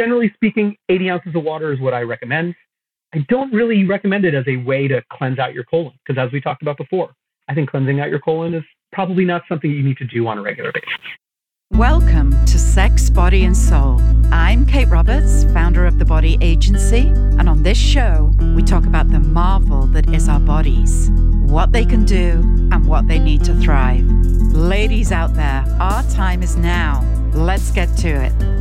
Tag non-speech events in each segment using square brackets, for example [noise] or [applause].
generally speaking, 80 ounces of water is what I recommend. I don't really recommend it as a way to cleanse out your colon because, as we talked about before, I think cleansing out your colon is probably not something you need to do on a regular basis. Welcome to Sex, Body, and Soul. I'm Kate Roberts, founder of The Body Agency, and on this show, we talk about the marvel that is our bodies, what they can do, and what they need to thrive. Ladies out there, our time is now. Let's get to it.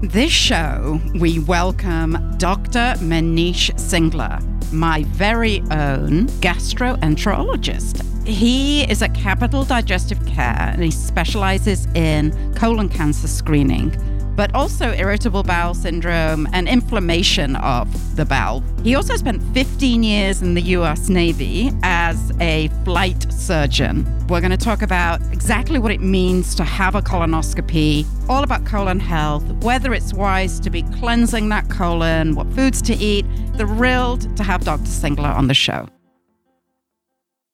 This show, we welcome Dr. Manish Singla, my very own gastroenterologist. He is at Capital Digestive Care and he specializes in colon cancer screening but also irritable bowel syndrome and inflammation of the bowel. He also spent 15 years in the US Navy as a flight surgeon. We're going to talk about exactly what it means to have a colonoscopy, all about colon health, whether it's wise to be cleansing that colon, what foods to eat. Thrilled to have Dr. Singla on the show.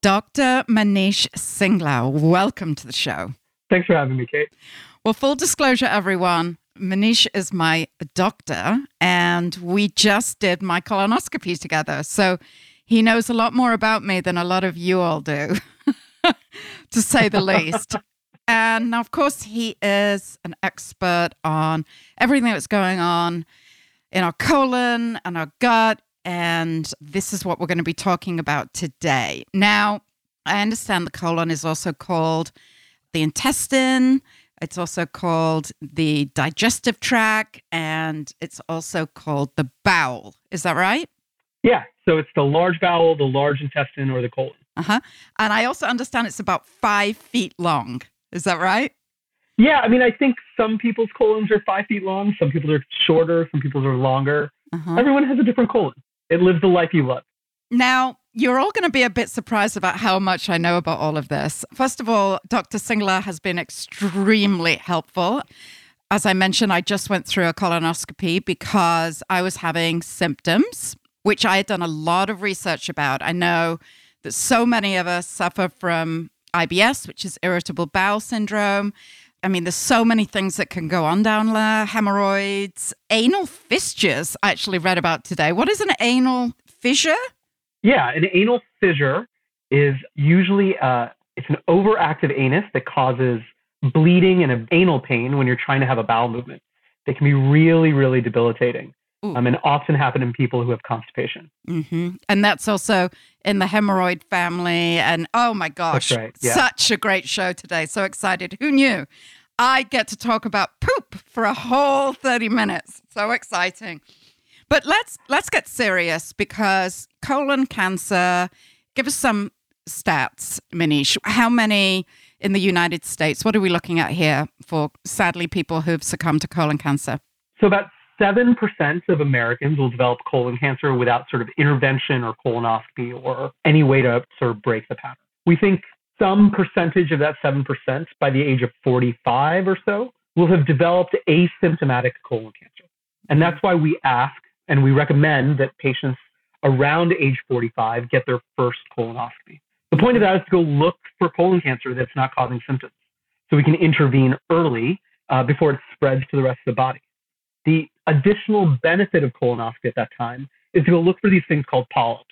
Dr. Manish Singla, welcome to the show. Thanks for having me, Kate. Well, full disclosure, everyone, Manish is my doctor, and we just did my colonoscopy together. So he knows a lot more about me than a lot of you all do, [laughs] to say the least. And now, of course, he is an expert on everything that's going on in our colon and our gut. And this is what we're going to be talking about today. Now, I understand the colon is also called the intestine it's also called the digestive tract and it's also called the bowel. Is that right? Yeah. So it's the large bowel, the large intestine, or the colon. Uh huh. And I also understand it's about five feet long. Is that right? Yeah. I mean, I think some people's colons are five feet long, some people are shorter, some people are longer. Uh-huh. Everyone has a different colon. It lives the life you love. Now, you're all going to be a bit surprised about how much I know about all of this. First of all, Dr. Singla has been extremely helpful. As I mentioned, I just went through a colonoscopy because I was having symptoms, which I had done a lot of research about. I know that so many of us suffer from IBS, which is irritable bowel syndrome. I mean, there's so many things that can go on down there hemorrhoids, anal fissures, I actually read about today. What is an anal fissure? Yeah, an anal fissure is usually uh, it's an overactive anus that causes bleeding and anal pain when you're trying to have a bowel movement. They can be really, really debilitating. Um, and often happen in people who have constipation. Mm-hmm. And that's also in the hemorrhoid family. And oh my gosh, right. yeah. such a great show today. So excited. Who knew? I get to talk about poop for a whole 30 minutes. So exciting. But let's let's get serious because colon cancer. Give us some stats, Manish. How many in the United States? What are we looking at here for sadly people who've succumbed to colon cancer? So about seven percent of Americans will develop colon cancer without sort of intervention or colonoscopy or any way to sort of break the pattern. We think some percentage of that seven percent by the age of 45 or so will have developed asymptomatic colon cancer. And that's why we ask and we recommend that patients around age 45 get their first colonoscopy. The point of that is to go look for colon cancer that's not causing symptoms so we can intervene early uh, before it spreads to the rest of the body. The additional benefit of colonoscopy at that time is to go look for these things called polyps.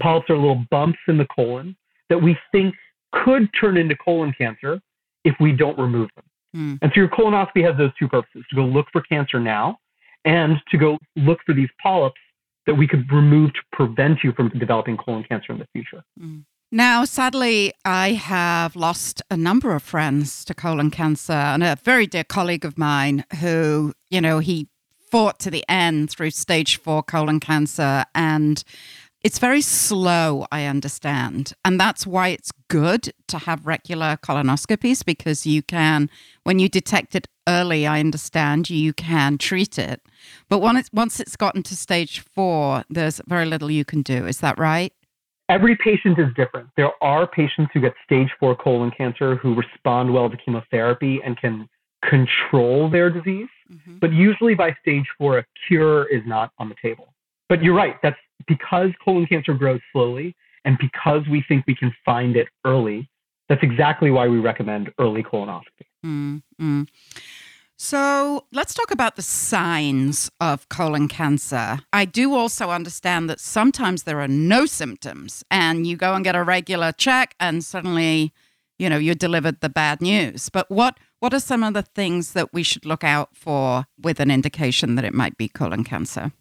Polyps are little bumps in the colon that we think could turn into colon cancer if we don't remove them. Mm. And so your colonoscopy has those two purposes to go look for cancer now and to go look for these polyps that we could remove to prevent you from developing colon cancer in the future. Mm. Now, sadly, I have lost a number of friends to colon cancer, and a very dear colleague of mine who, you know, he fought to the end through stage four colon cancer. And it's very slow, I understand. And that's why it's good to have regular colonoscopies because you can, when you detect it early, I understand you can treat it. But once it's, once it's gotten to stage four, there's very little you can do. Is that right? Every patient is different. There are patients who get stage four colon cancer who respond well to chemotherapy and can control their disease. Mm-hmm. But usually by stage four, a cure is not on the table. But you're right. That's because colon cancer grows slowly and because we think we can find it early. That's exactly why we recommend early colonoscopy. Mm-hmm. So let's talk about the signs of colon cancer. I do also understand that sometimes there are no symptoms and you go and get a regular check and suddenly, you know, you're delivered the bad news. But what what are some of the things that we should look out for with an indication that it might be colon cancer?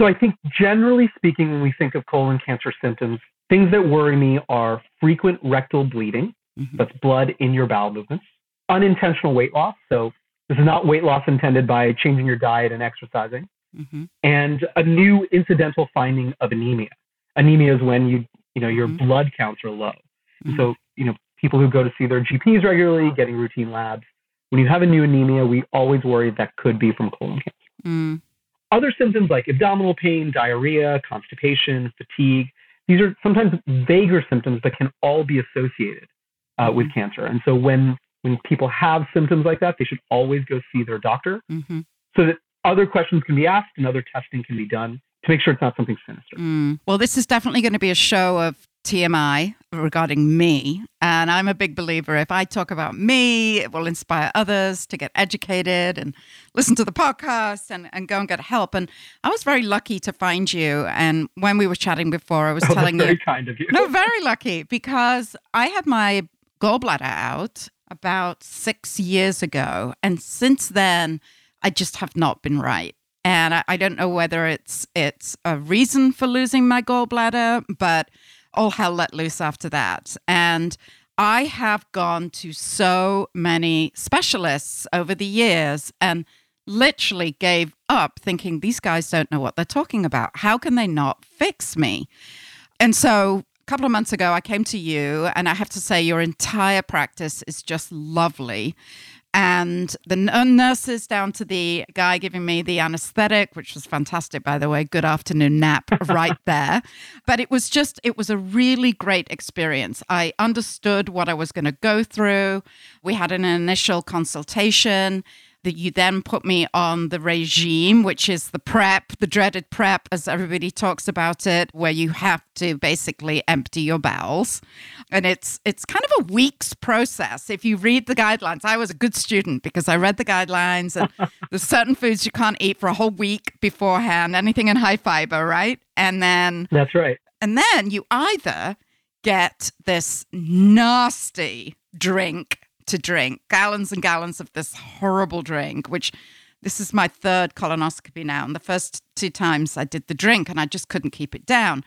So I think generally speaking, when we think of colon cancer symptoms, things that worry me are frequent rectal bleeding, mm-hmm. that's blood in your bowel movements, unintentional weight loss, so this is not weight loss intended by changing your diet and exercising. Mm-hmm. And a new incidental finding of anemia. Anemia is when you, you know, your mm-hmm. blood counts are low. Mm-hmm. So, you know, people who go to see their GPs regularly, getting routine labs, when you have a new anemia, we always worry that could be from colon cancer. Other symptoms like abdominal pain, diarrhea, constipation, fatigue, these are sometimes vaguer symptoms but can all be associated uh, with mm-hmm. cancer. And so when when people have symptoms like that, they should always go see their doctor mm-hmm. so that other questions can be asked and other testing can be done to make sure it's not something sinister. Mm. Well, this is definitely going to be a show of TMI regarding me. And I'm a big believer if I talk about me, it will inspire others to get educated and listen to the podcast and, and go and get help. And I was very lucky to find you. And when we were chatting before, I was [laughs] oh, telling very you. kind of you. No, very lucky because I had my gallbladder out about six years ago. And since then, I just have not been right. And I, I don't know whether it's it's a reason for losing my gallbladder, but Oh, all hell let loose after that. And I have gone to so many specialists over the years and literally gave up thinking these guys don't know what they're talking about. How can they not fix me? And so a couple of months ago, I came to you, and I have to say, your entire practice is just lovely. And the uh, nurses, down to the guy giving me the anesthetic, which was fantastic, by the way, good afternoon nap [laughs] right there. But it was just, it was a really great experience. I understood what I was going to go through. We had an initial consultation that you then put me on the regime, which is the prep, the dreaded prep, as everybody talks about it, where you have to basically empty your bowels. And it's it's kind of a week's process. If you read the guidelines, I was a good student because I read the guidelines and [laughs] there's certain foods you can't eat for a whole week beforehand, anything in high fiber, right? And then That's right. And then you either get this nasty drink to drink gallons and gallons of this horrible drink, which this is my third colonoscopy now. And the first two times I did the drink and I just couldn't keep it down.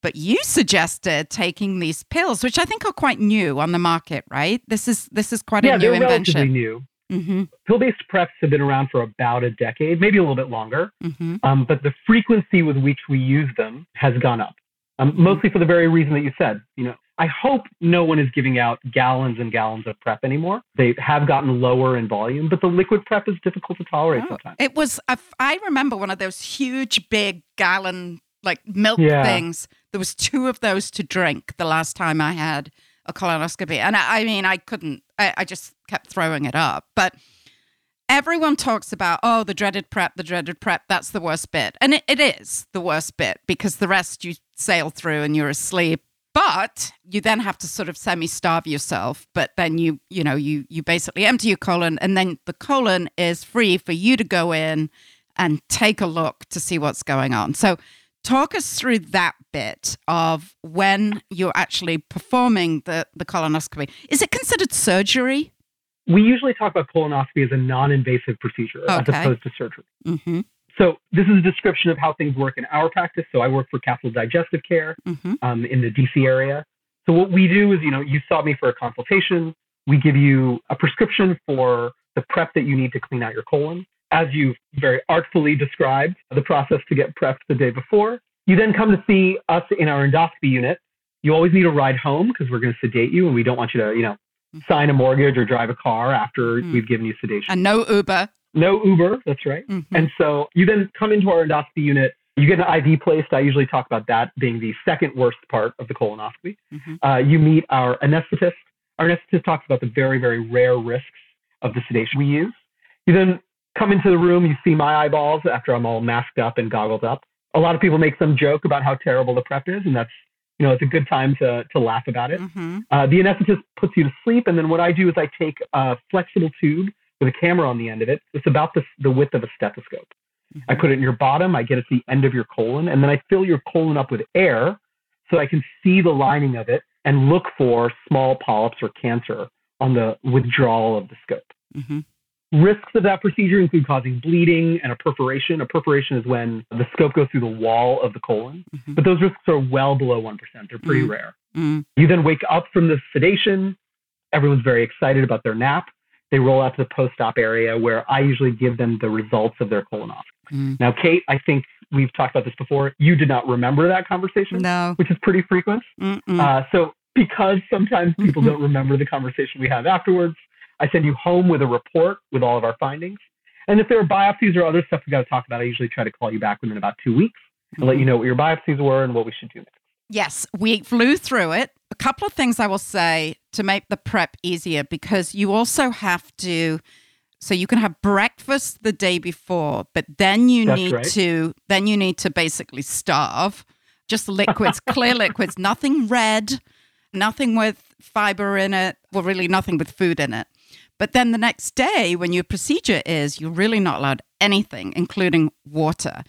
But you suggested taking these pills, which I think are quite new on the market, right? This is this is quite yeah, a new they're invention. Relatively new. Mm-hmm. Pill-based preps have been around for about a decade, maybe a little bit longer. Mm-hmm. Um, but the frequency with which we use them has gone up, um, mm-hmm. mostly for the very reason that you said. You know, I hope no one is giving out gallons and gallons of prep anymore. They have gotten lower in volume, but the liquid prep is difficult to tolerate oh, sometimes. It was, I remember one of those huge, big gallon, like milk yeah. things. There was two of those to drink the last time I had a colonoscopy. And I, I mean, I couldn't, I, I just kept throwing it up. But everyone talks about, oh, the dreaded prep, the dreaded prep, that's the worst bit. And it, it is the worst bit because the rest you sail through and you're asleep but you then have to sort of semi-starve yourself but then you you know you you basically empty your colon and then the colon is free for you to go in and take a look to see what's going on so talk us through that bit of when you're actually performing the the colonoscopy is it considered surgery we usually talk about colonoscopy as a non-invasive procedure okay. as opposed to surgery mm-hmm. So this is a description of how things work in our practice. So I work for Capital Digestive Care mm-hmm. um, in the DC area. So what we do is, you know, you saw me for a consultation. We give you a prescription for the prep that you need to clean out your colon. As you very artfully described the process to get prepped the day before. You then come to see us in our endoscopy unit. You always need a ride home because we're going to sedate you and we don't want you to, you know, mm-hmm. sign a mortgage or drive a car after mm. we've given you sedation. And no Uber. No Uber, that's right. Mm-hmm. And so you then come into our endoscopy unit. You get an IV placed. I usually talk about that being the second worst part of the colonoscopy. Mm-hmm. Uh, you meet our anesthetist. Our anesthetist talks about the very, very rare risks of the sedation we use. You then come into the room. You see my eyeballs after I'm all masked up and goggled up. A lot of people make some joke about how terrible the prep is, and that's you know it's a good time to to laugh about it. Mm-hmm. Uh, the anesthetist puts you to sleep, and then what I do is I take a flexible tube with a camera on the end of it. It's about the, the width of a stethoscope. Mm-hmm. I put it in your bottom, I get it to the end of your colon, and then I fill your colon up with air so I can see the lining of it and look for small polyps or cancer on the withdrawal of the scope. Mm-hmm. Risks of that procedure include causing bleeding and a perforation. A perforation is when the scope goes through the wall of the colon, mm-hmm. but those risks are well below 1%. They're pretty mm-hmm. rare. Mm-hmm. You then wake up from the sedation. Everyone's very excited about their nap. They roll out to the post op area where I usually give them the results of their colonoscopy. Mm. Now, Kate, I think we've talked about this before. You did not remember that conversation, no, which is pretty frequent. Uh, so, because sometimes people don't remember the conversation we have afterwards, I send you home with a report with all of our findings. And if there are biopsies or other stuff we got to talk about, I usually try to call you back within about two weeks and mm-hmm. let you know what your biopsies were and what we should do next. Yes, we flew through it. A couple of things I will say to make the prep easier because you also have to so you can have breakfast the day before, but then you That's need right. to then you need to basically starve. Just liquids, clear liquids, nothing red, nothing with fiber in it, well really nothing with food in it. But then the next day, when your procedure is, you're really not allowed anything, including water.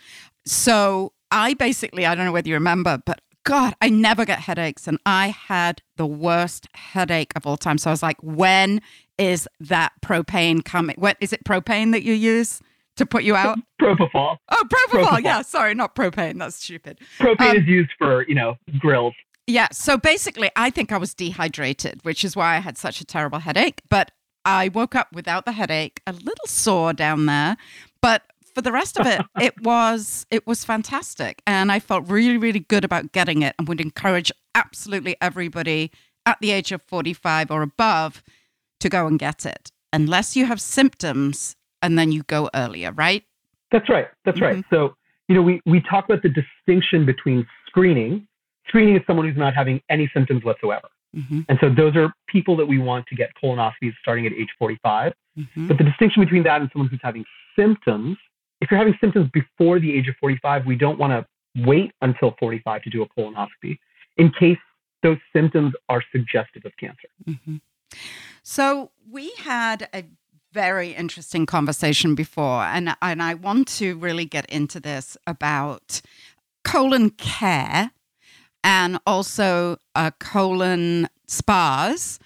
So I basically, I don't know whether you remember, but God, I never get headaches. And I had the worst headache of all time. So I was like, when is that propane coming? What is it propane that you use? To put you out? [laughs] Propofol. Oh, propofol. propofol. Yeah, sorry, not propane. That's stupid. Propane um, is used for, you know, grills. Yeah. So basically, I think I was dehydrated, which is why I had such a terrible headache. But I woke up without the headache, a little sore down there, but for the rest of it, it [laughs] was it was fantastic, and I felt really really good about getting it, and would encourage absolutely everybody at the age of forty five or above to go and get it, unless you have symptoms, and then you go earlier, right? That's right. That's mm-hmm. right. So you know we we talk about the distinction between screening. Screening is someone who's not having any symptoms whatsoever. Mm-hmm. And so those are people that we want to get colonoscopies starting at age 45. Mm-hmm. But the distinction between that and someone who's having symptoms, if you're having symptoms before the age of 45, we don't want to wait until 45 to do a colonoscopy in case those symptoms are suggestive of cancer. Mm-hmm. So we had a very interesting conversation before, and, and I want to really get into this about colon care and also a colon spas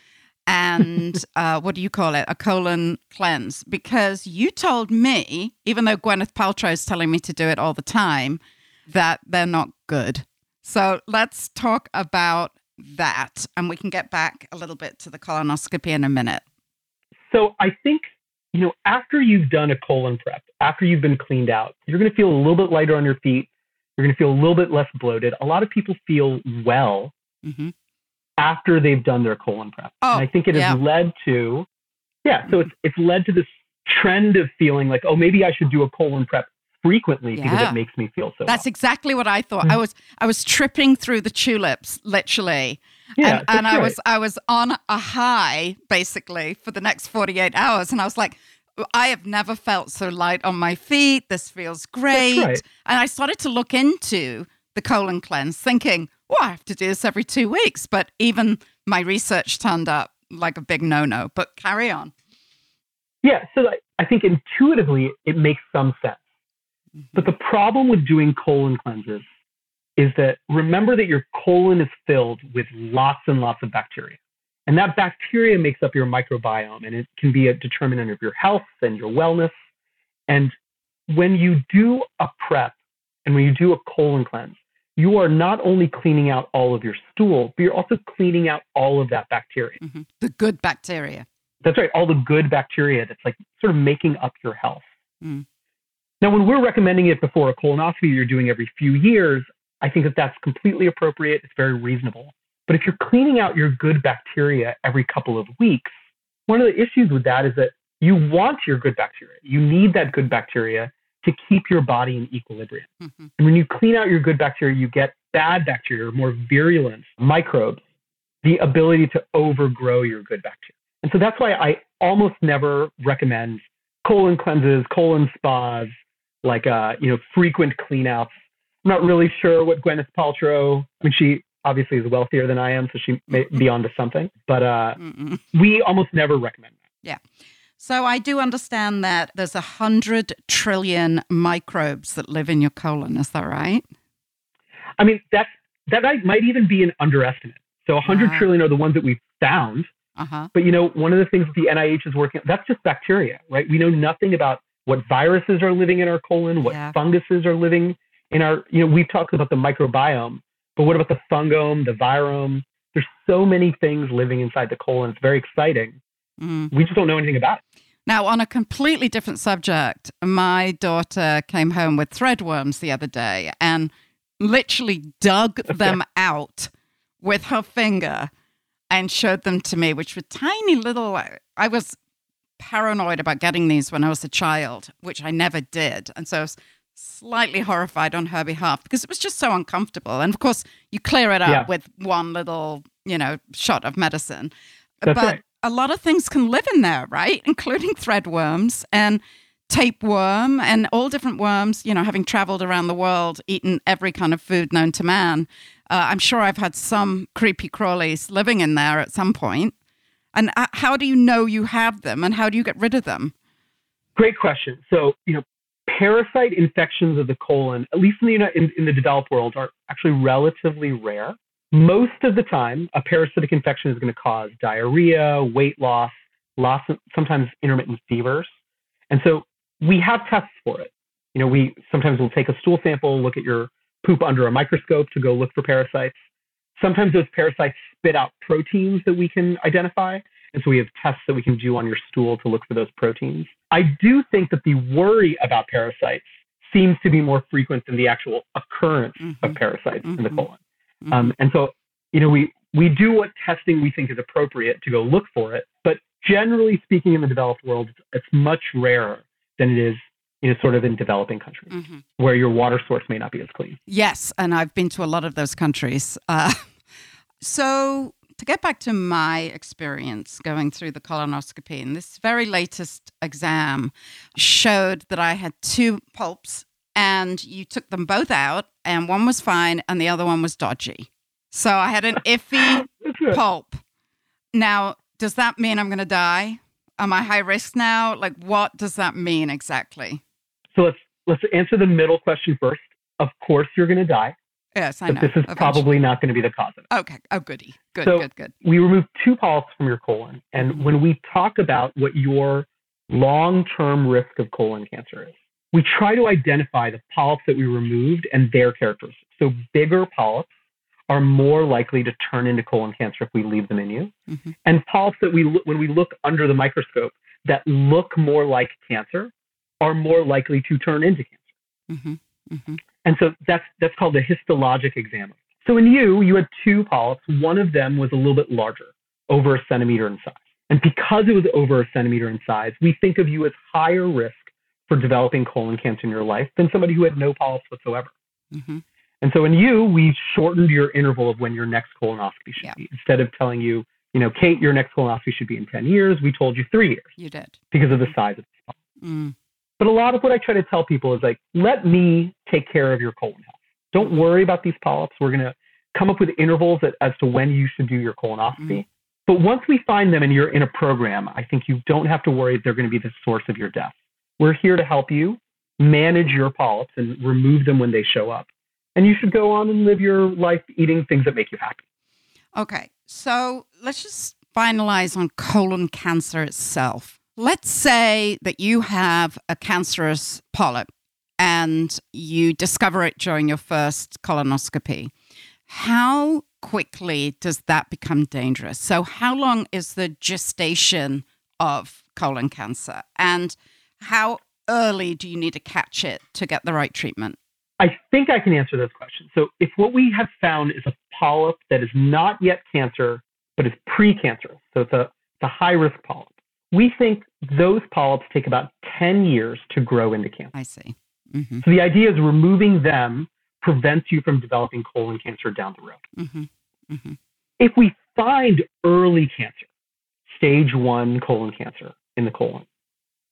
and [laughs] uh, what do you call it? A colon cleanse. Because you told me, even though Gwyneth Paltrow is telling me to do it all the time, that they're not good. So let's talk about that. And we can get back a little bit to the colonoscopy in a minute. So I think, you know, after you've done a colon prep, after you've been cleaned out, you're going to feel a little bit lighter on your feet. You're going to feel a little bit less bloated. A lot of people feel well mm-hmm. After they've done their colon prep. Oh, and I think it has led to, yeah, so it's, it's led to this trend of feeling like, oh, maybe I should do a colon prep frequently yeah. because it makes me feel so. That's well. exactly what I thought. Mm-hmm. I was I was tripping through the tulips, literally. Yeah, and, and I was I was on a high basically for the next 48 hours. And I was like, I have never felt so light on my feet. This feels great. Right. And I started to look into the colon cleanse, thinking, well, I have to do this every two weeks. But even my research turned up like a big no no. But carry on. Yeah. So I think intuitively it makes some sense. Mm-hmm. But the problem with doing colon cleanses is that remember that your colon is filled with lots and lots of bacteria. And that bacteria makes up your microbiome and it can be a determinant of your health and your wellness. And when you do a prep and when you do a colon cleanse, you are not only cleaning out all of your stool, but you're also cleaning out all of that bacteria. Mm-hmm. The good bacteria. That's right. All the good bacteria that's like sort of making up your health. Mm. Now, when we're recommending it before a colonoscopy you're doing every few years, I think that that's completely appropriate. It's very reasonable. But if you're cleaning out your good bacteria every couple of weeks, one of the issues with that is that you want your good bacteria. You need that good bacteria to keep your body in equilibrium. Mm-hmm. And when you clean out your good bacteria, you get bad bacteria, more virulent microbes, the ability to overgrow your good bacteria. And so that's why I almost never recommend colon cleanses, colon spas, like uh, you know, frequent cleanouts. I'm not really sure what Gwyneth Paltrow, I mean, she obviously is wealthier than I am, so she may be onto something. But uh, we almost never recommend that. Yeah. So I do understand that there's a hundred trillion microbes that live in your colon. Is that right? I mean, that's that might even be an underestimate. So 100 wow. trillion are the ones that we've found. Uh-huh. But you know, one of the things that the NIH is working that's just bacteria, right? We know nothing about what viruses are living in our colon, what yeah. funguses are living in our, you know, we've talked about the microbiome, but what about the fungome, the virome? There's so many things living inside the colon. It's very exciting. Mm. We just don't know anything about it. Now, on a completely different subject, my daughter came home with threadworms the other day and literally dug [laughs] them out with her finger and showed them to me, which were tiny little. I was paranoid about getting these when I was a child, which I never did. And so I was slightly horrified on her behalf because it was just so uncomfortable. And of course, you clear it up yeah. with one little, you know, shot of medicine. That's but right. A lot of things can live in there, right? Including threadworms and tapeworm and all different worms, you know, having traveled around the world, eaten every kind of food known to man. Uh, I'm sure I've had some creepy crawlies living in there at some point. And uh, how do you know you have them and how do you get rid of them? Great question. So, you know, parasite infections of the colon, at least in the, in, in the developed world, are actually relatively rare. Most of the time, a parasitic infection is going to cause diarrhea, weight loss, loss sometimes intermittent fevers. And so we have tests for it. You know, we sometimes will take a stool sample, look at your poop under a microscope to go look for parasites. Sometimes those parasites spit out proteins that we can identify. And so we have tests that we can do on your stool to look for those proteins. I do think that the worry about parasites seems to be more frequent than the actual occurrence mm-hmm. of parasites mm-hmm. in the mm-hmm. colon. Mm-hmm. Um, and so, you know, we, we do what testing we think is appropriate to go look for it. But generally speaking, in the developed world, it's much rarer than it is you know, sort of in developing countries mm-hmm. where your water source may not be as clean. Yes, and I've been to a lot of those countries. Uh, [laughs] so, to get back to my experience going through the colonoscopy, and this very latest exam showed that I had two polyps, and you took them both out, and one was fine, and the other one was dodgy. So I had an [laughs] iffy polyp. Now, does that mean I'm going to die? am I high risk now? Like, what does that mean exactly? So let's let's answer the middle question first. Of course, you're going to die. Yes, I but know. This is Eventually. probably not going to be the cause of it. Okay. Oh, goody. Good. So good. Good. We remove two polyps from your colon, and when we talk about what your long-term risk of colon cancer is, we try to identify the polyps that we removed and their characteristics. So bigger polyps are more likely to turn into colon cancer if we leave them in you. Mm-hmm. And polyps that we when we look under the microscope that look more like cancer are more likely to turn into cancer. Mm-hmm. Mm-hmm. And so that's that's called a histologic exam. So in you, you had two polyps. One of them was a little bit larger, over a centimeter in size. And because it was over a centimeter in size, we think of you as higher risk for developing colon cancer in your life than somebody who had no polyps whatsoever. Mm-hmm. And so in you, we shortened your interval of when your next colonoscopy should yeah. be. Instead of telling you, you know, Kate, your next colonoscopy should be in 10 years, we told you three years. You did. Because of the size of the spot. Mm. But a lot of what I try to tell people is like, let me take care of your colon health. Don't worry about these polyps. We're going to come up with intervals that, as to when you should do your colonoscopy. Mm. But once we find them and you're in a program, I think you don't have to worry they're going to be the source of your death. We're here to help you manage your polyps and remove them when they show up and you should go on and live your life eating things that make you happy. Okay, so let's just finalize on colon cancer itself. Let's say that you have a cancerous polyp and you discover it during your first colonoscopy. How quickly does that become dangerous? So, how long is the gestation of colon cancer? And how early do you need to catch it to get the right treatment? I think I can answer those questions. So, if what we have found is a polyp that is not yet cancer, but is precancerous, so it's a, it's a high risk polyp, we think those polyps take about 10 years to grow into cancer. I see. Mm-hmm. So, the idea is removing them prevents you from developing colon cancer down the road. Mm-hmm. Mm-hmm. If we find early cancer, stage one colon cancer in the colon,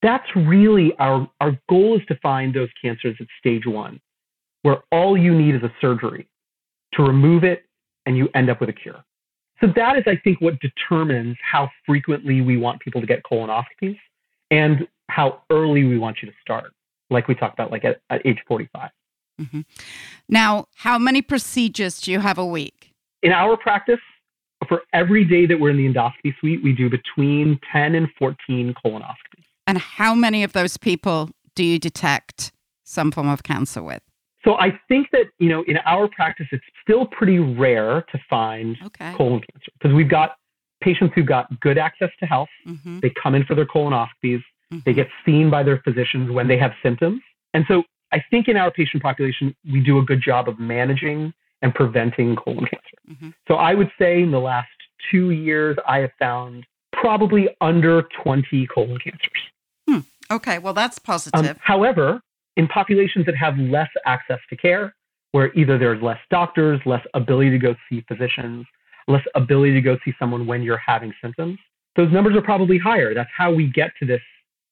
that's really our, our goal is to find those cancers at stage one where all you need is a surgery to remove it and you end up with a cure. So that is, I think, what determines how frequently we want people to get colonoscopies and how early we want you to start, like we talked about, like at, at age 45. Mm-hmm. Now, how many procedures do you have a week? In our practice, for every day that we're in the endoscopy suite, we do between 10 and 14 colonoscopies. And how many of those people do you detect some form of cancer with? So I think that, you know, in our practice, it's still pretty rare to find okay. colon cancer because we've got patients who've got good access to health. Mm-hmm. They come in for their colonoscopies. Mm-hmm. They get seen by their physicians when they have symptoms. And so I think in our patient population, we do a good job of managing and preventing colon cancer. Mm-hmm. So I would say in the last two years, I have found probably under 20 colon cancers. Okay, well, that's positive. Um, however, in populations that have less access to care, where either there's less doctors, less ability to go see physicians, less ability to go see someone when you're having symptoms, those numbers are probably higher. That's how we get to this,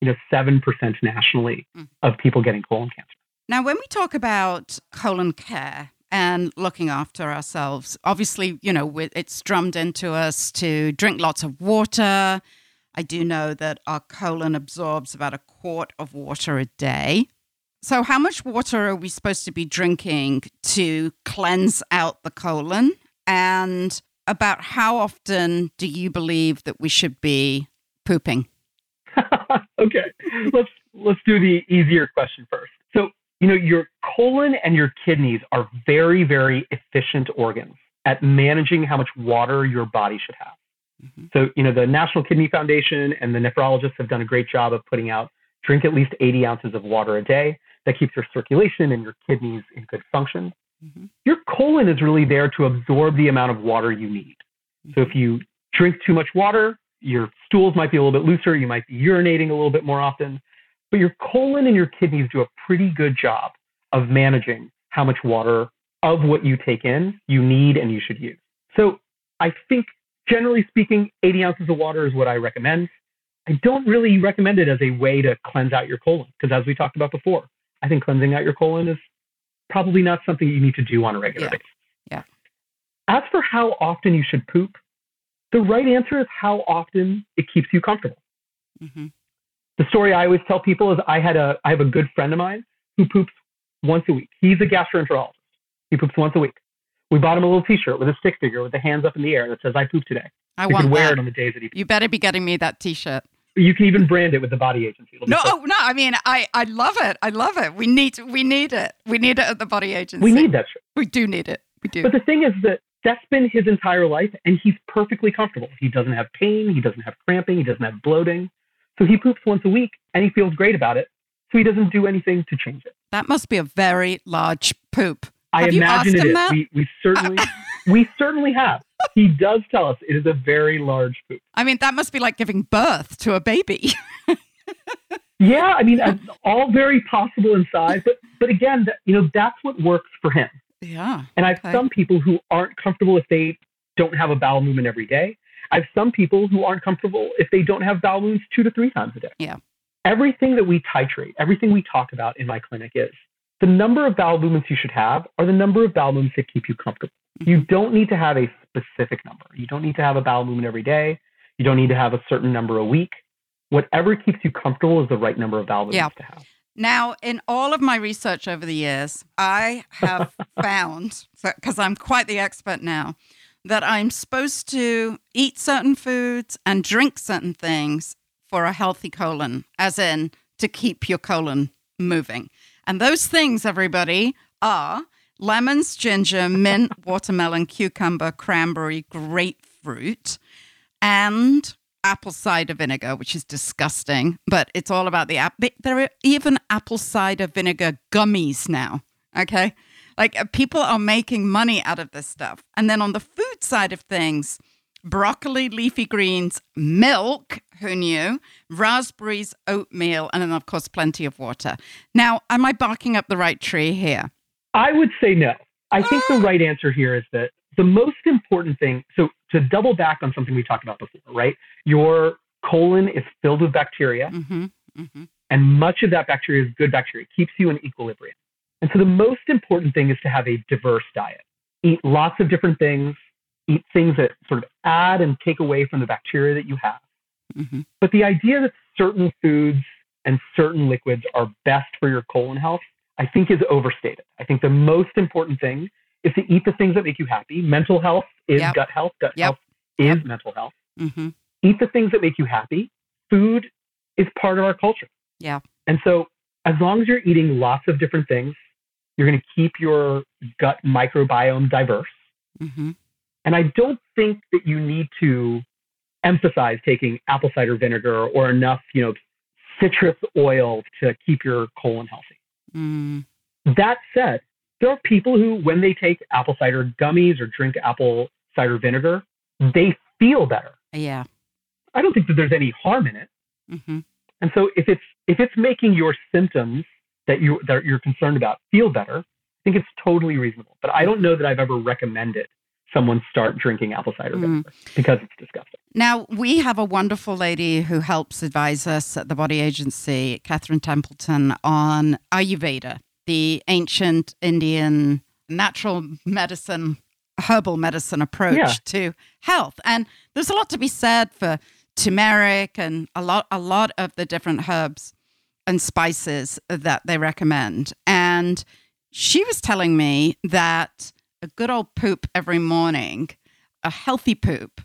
you know, 7% nationally mm. of people getting colon cancer. Now, when we talk about colon care, and looking after ourselves. Obviously, you know, it's drummed into us to drink lots of water. I do know that our colon absorbs about a quart of water a day. So, how much water are we supposed to be drinking to cleanse out the colon? And about how often do you believe that we should be pooping? [laughs] okay, let's let's do the easier question first. So, you know, your colon and your kidneys are very, very efficient organs at managing how much water your body should have. Mm-hmm. So, you know, the National Kidney Foundation and the nephrologists have done a great job of putting out drink at least 80 ounces of water a day. That keeps your circulation and your kidneys in good function. Mm-hmm. Your colon is really there to absorb the amount of water you need. So, if mm-hmm. you drink too much water, your stools might be a little bit looser, you might be urinating a little bit more often. But your colon and your kidneys do a pretty good job of managing how much water of what you take in you need and you should use. So I think generally speaking, 80 ounces of water is what I recommend. I don't really recommend it as a way to cleanse out your colon because as we talked about before, I think cleansing out your colon is probably not something you need to do on a regular yeah. basis. Yeah. As for how often you should poop, the right answer is how often it keeps you comfortable. Mm-hmm the story I always tell people is I had a I have a good friend of mine who poops once a week. He's a gastroenterologist. He poops once a week. We bought him a little T-shirt with a stick figure with the hands up in the air that says "I poop today." I want can wear that. it on the days that he. Poops. You better be getting me that T-shirt. You can even brand it with the body agency. No, oh, no. I mean, I, I love it. I love it. We need we need it. We need it at the body agency. We need that shirt. We do need it. We do. But the thing is that that's been his entire life, and he's perfectly comfortable. He doesn't have pain. He doesn't have cramping. He doesn't have bloating. So he poops once a week and he feels great about it. So he doesn't do anything to change it. That must be a very large poop. I imagine it is. That? We, we certainly [laughs] we certainly have. He does tell us it is a very large poop. I mean, that must be like giving birth to a baby. [laughs] yeah, I mean, all very possible in size, but but again, that, you know, that's what works for him. Yeah. And I have okay. some people who aren't comfortable if they don't have a bowel movement every day. I have some people who aren't comfortable if they don't have bowel movements two to three times a day. Yeah. Everything that we titrate, everything we talk about in my clinic is the number of bowel movements you should have are the number of bowel movements that keep you comfortable. Mm-hmm. You don't need to have a specific number. You don't need to have a bowel movement every day. You don't need to have a certain number a week. Whatever keeps you comfortable is the right number of bowel movements yeah. to have. Now, in all of my research over the years, I have [laughs] found, because I'm quite the expert now, that I'm supposed to eat certain foods and drink certain things for a healthy colon, as in to keep your colon moving. And those things, everybody, are lemons, ginger, mint, [laughs] watermelon, cucumber, cranberry, grapefruit, and apple cider vinegar, which is disgusting, but it's all about the app. There are even apple cider vinegar gummies now. Okay. Like uh, people are making money out of this stuff. And then on the food side of things, broccoli, leafy greens, milk, who knew, raspberries, oatmeal, and then, of course, plenty of water. Now, am I barking up the right tree here? I would say no. I think the right answer here is that the most important thing, so to double back on something we talked about before, right? Your colon is filled with bacteria, mm-hmm, mm-hmm. and much of that bacteria is good bacteria. It keeps you in equilibrium. And so the most important thing is to have a diverse diet. Eat lots of different things, eat things that sort of add and take away from the bacteria that you have. Mm-hmm. But the idea that certain foods and certain liquids are best for your colon health, I think is overstated. I think the most important thing is to eat the things that make you happy. Mental health is yep. gut health. Gut yep. health is yep. mental health. Mm-hmm. Eat the things that make you happy. Food is part of our culture. Yeah. And so as long as you're eating lots of different things, you're going to keep your gut microbiome diverse. Mm-hmm. And I don't think that you need to emphasize taking apple cider vinegar or enough, you know, citrus oil to keep your colon healthy. Mm. That said, there are people who, when they take apple cider gummies or drink apple cider vinegar, they feel better. Yeah. I don't think that there's any harm in it. Mm-hmm. And so if it's if it's making your symptoms that you that you're concerned about feel better, I think it's totally reasonable. But I don't know that I've ever recommended someone start drinking apple cider vinegar mm. because it's disgusting. Now, we have a wonderful lady who helps advise us at the Body Agency, Catherine Templeton, on Ayurveda, the ancient Indian natural medicine, herbal medicine approach yeah. to health. And there's a lot to be said for turmeric and a lot a lot of the different herbs and spices that they recommend. And she was telling me that a good old poop every morning, a healthy poop,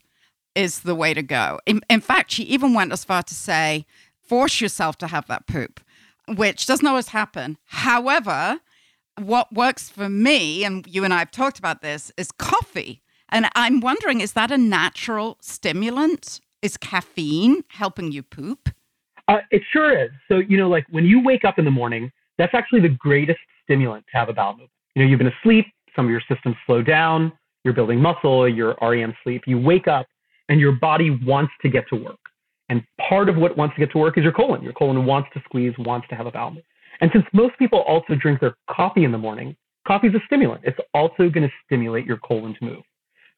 is the way to go. In, in fact, she even went as far to say, force yourself to have that poop, which doesn't always happen. However, what works for me, and you and I have talked about this, is coffee. And I'm wondering, is that a natural stimulant? Is caffeine helping you poop? Uh, it sure is. So, you know, like when you wake up in the morning, that's actually the greatest stimulant to have a bowel movement. You know, you've been asleep, some of your systems slow down, you're building muscle, you're REM sleep. You wake up and your body wants to get to work. And part of what wants to get to work is your colon. Your colon wants to squeeze, wants to have a bowel. And since most people also drink their coffee in the morning, coffee is a stimulant. It's also going to stimulate your colon to move.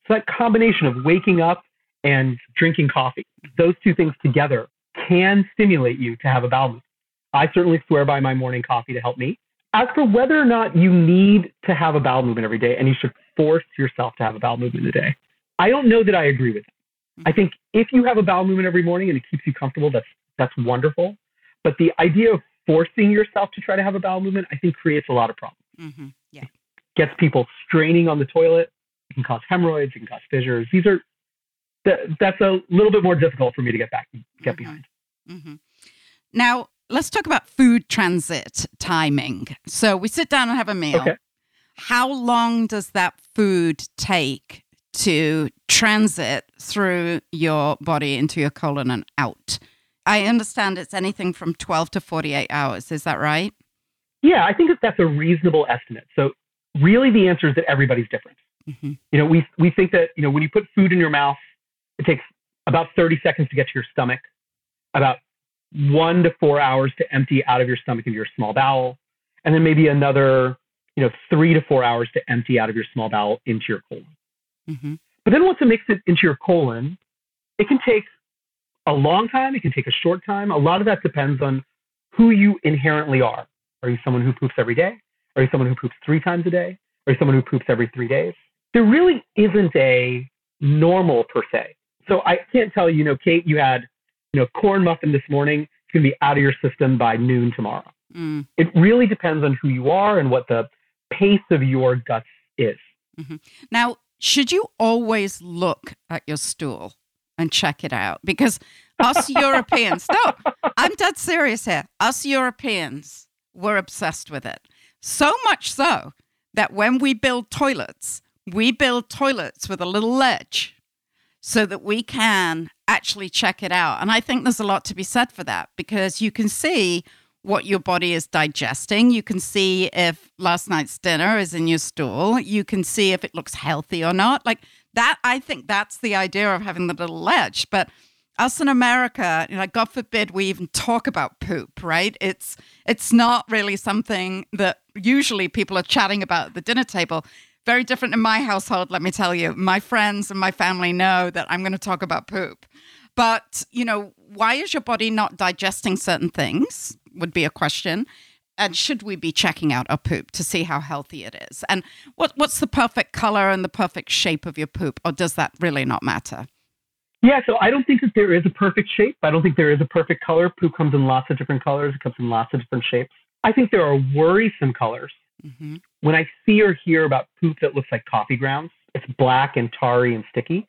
So that combination of waking up and drinking coffee, those two things together can stimulate you to have a bowel movement. I certainly swear by my morning coffee to help me. As for whether or not you need to have a bowel movement every day and you should force yourself to have a bowel movement a day, I don't know that I agree with that. I think if you have a bowel movement every morning and it keeps you comfortable, that's that's wonderful. But the idea of forcing yourself to try to have a bowel movement, I think creates a lot of problems. Mm-hmm. Yeah. Gets people straining on the toilet. It can cause hemorrhoids. It can cause fissures. These are that, that's a little bit more difficult for me to get back get mm-hmm. behind. Mm-hmm. Now, let's talk about food transit timing. So we sit down and have a meal. Okay. How long does that food take to transit through your body into your colon and out? I understand it's anything from 12 to 48 hours. Is that right? Yeah, I think that that's a reasonable estimate. So, really, the answer is that everybody's different. Mm-hmm. You know, we, we think that, you know, when you put food in your mouth, it takes about 30 seconds to get to your stomach, about one to four hours to empty out of your stomach into your small bowel, and then maybe another, you know, three to four hours to empty out of your small bowel into your colon. Mm-hmm. But then once it makes it into your colon, it can take a long time. It can take a short time. A lot of that depends on who you inherently are. Are you someone who poops every day? Are you someone who poops three times a day? Are you someone who poops every three days? There really isn't a normal per se. So I can't tell you, you know, Kate, you had you know, corn muffin this morning, it's going to be out of your system by noon tomorrow. Mm. It really depends on who you are and what the pace of your guts is. Mm-hmm. Now, should you always look at your stool and check it out? Because us [laughs] Europeans, no, I'm dead serious here. Us Europeans, we're obsessed with it. So much so that when we build toilets, we build toilets with a little ledge so that we can actually check it out. And I think there's a lot to be said for that because you can see what your body is digesting. You can see if last night's dinner is in your stool. You can see if it looks healthy or not. Like that, I think that's the idea of having the little ledge. But us in America, you know, God forbid we even talk about poop, right? It's it's not really something that usually people are chatting about at the dinner table. Very different in my household, let me tell you. My friends and my family know that I'm going to talk about poop. But, you know, why is your body not digesting certain things? Would be a question. And should we be checking out our poop to see how healthy it is? And what, what's the perfect color and the perfect shape of your poop? Or does that really not matter? Yeah, so I don't think that there is a perfect shape. I don't think there is a perfect color. Poop comes in lots of different colors. It comes in lots of different shapes. I think there are worrisome colors. Mm-hmm. When I see or hear about poop that looks like coffee grounds, it's black and tarry and sticky.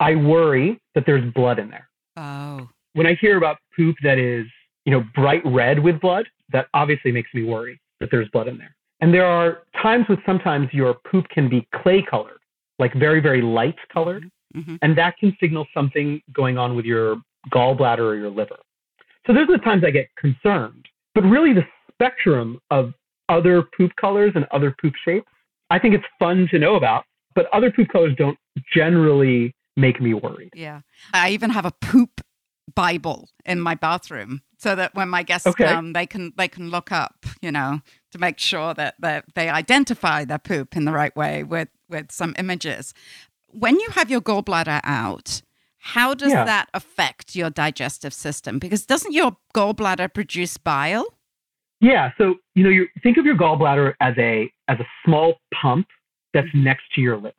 I worry that there's blood in there. Oh. When I hear about poop that is, you know, bright red with blood, that obviously makes me worry that there's blood in there. And there are times when sometimes your poop can be clay colored, like very, very light colored. Mm-hmm. And that can signal something going on with your gallbladder or your liver. So those are the times I get concerned. But really, the spectrum of other poop colors and other poop shapes, I think it's fun to know about. But other poop colors don't generally make me worried. Yeah. I even have a poop Bible in my bathroom so that when my guests okay. come, they can they can look up, you know, to make sure that, that they identify their poop in the right way with with some images. When you have your gallbladder out, how does yeah. that affect your digestive system? Because doesn't your gallbladder produce bile? Yeah. So you know, you think of your gallbladder as a as a small pump that's mm-hmm. next to your liver.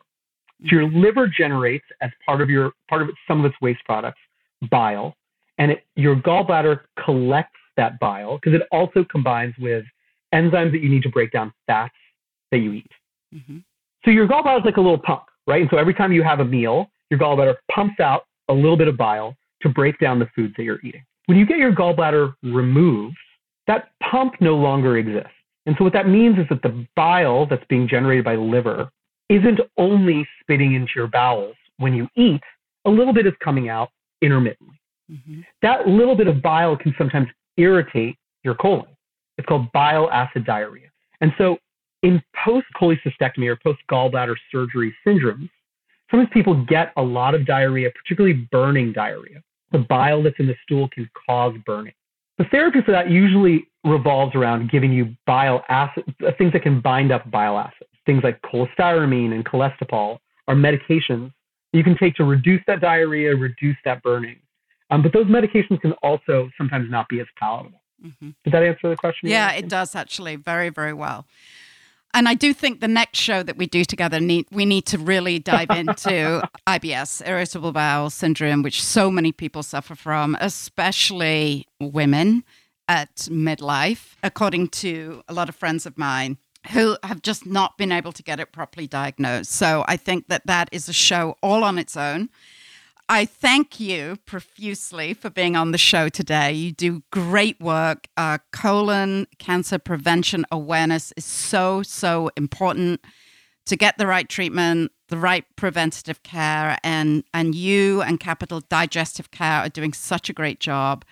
So your liver generates as part of your part of some of its waste products bile, and it, your gallbladder collects that bile because it also combines with enzymes that you need to break down fats that you eat. Mm-hmm. So your gallbladder is like a little pump, right? And so every time you have a meal, your gallbladder pumps out a little bit of bile to break down the foods that you're eating. When you get your gallbladder removed, that pump no longer exists. And so what that means is that the bile that's being generated by the liver isn't only spitting into your bowels when you eat, a little bit is coming out intermittently. Mm-hmm. That little bit of bile can sometimes irritate your colon. It's called bile acid diarrhea. And so in post cholecystectomy or post gallbladder surgery syndromes, sometimes people get a lot of diarrhea, particularly burning diarrhea. The bile that's in the stool can cause burning. The therapy for that usually revolves around giving you bile acid, things that can bind up bile acids things like cholestyramine and cholestyramine are medications you can take to reduce that diarrhea, reduce that burning. Um, but those medications can also sometimes not be as palatable. Mm-hmm. Did that answer the question? Yeah, it does actually very, very well. And I do think the next show that we do together need we need to really dive [laughs] into IBS, irritable bowel syndrome, which so many people suffer from, especially women at midlife, according to a lot of friends of mine who have just not been able to get it properly diagnosed. So I think that that is a show all on its own. I thank you profusely for being on the show today. You do great work. Uh, colon cancer prevention awareness is so, so important to get the right treatment, the right preventative care, and, and you and Capital Digestive Care are doing such a great job.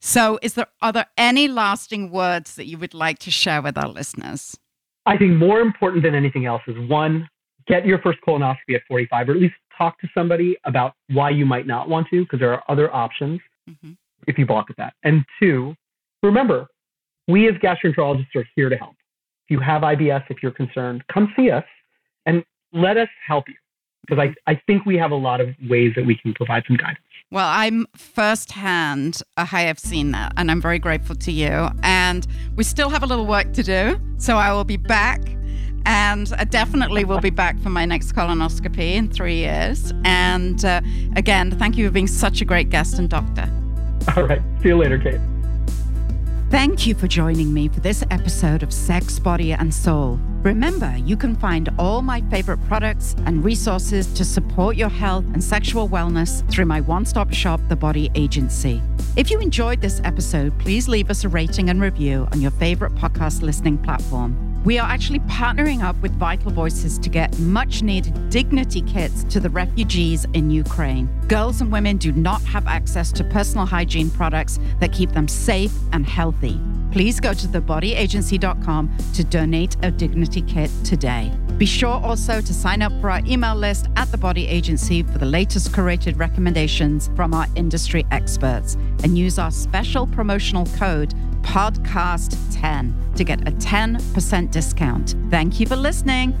So, is there are there any lasting words that you would like to share with our listeners? I think more important than anything else is one, get your first colonoscopy at 45, or at least talk to somebody about why you might not want to, because there are other options mm-hmm. if you balk at that. And two, remember, we as gastroenterologists are here to help. If you have IBS, if you're concerned, come see us and let us help you. Because I. I think we have a lot of ways that we can provide some guidance. Well, I'm firsthand, I have seen that, and I'm very grateful to you. And we still have a little work to do, so I will be back. And I definitely will be back for my next colonoscopy in three years. And uh, again, thank you for being such a great guest and doctor. All right. See you later, Kate. Thank you for joining me for this episode of Sex, Body, and Soul. Remember, you can find all my favorite products and resources to support your health and sexual wellness through my one stop shop, The Body Agency. If you enjoyed this episode, please leave us a rating and review on your favorite podcast listening platform. We are actually partnering up with Vital Voices to get much needed dignity kits to the refugees in Ukraine. Girls and women do not have access to personal hygiene products that keep them safe and healthy. Please go to thebodyagency.com to donate a dignity kit today. Be sure also to sign up for our email list at the Body Agency for the latest curated recommendations from our industry experts and use our special promotional code podcast10 to get a 10% discount. Thank you for listening.